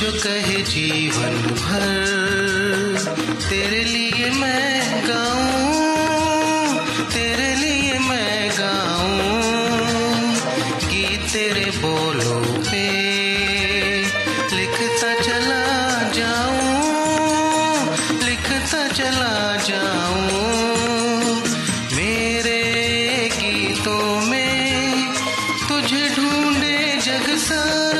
जो कहे जीवन भर, तेरे लिए मैं गाऊं, तेरे लिए मैं गाऊं। गीत तेरे बोलों पे, लिखता चला जाऊँ, लिखता चला जाऊँ। मेरे गीतों में तुझे ढूंढे जग सारा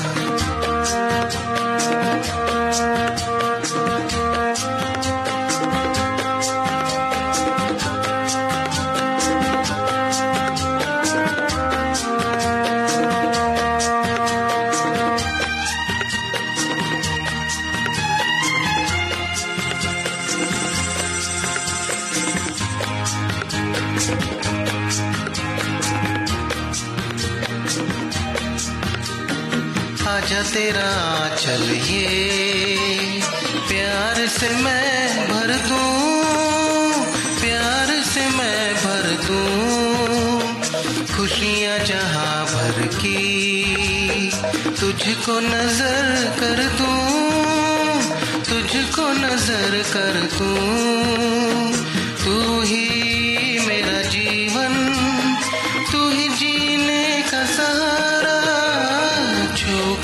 आजा तेरा चल ये प्यार से मैं भर दूँ, प्यार से मैं भर दूँ, खुशियाँ जहाँ भर की, तुझको नज़र कर दूँ, तुझको नज़र कर दूँ, तू ही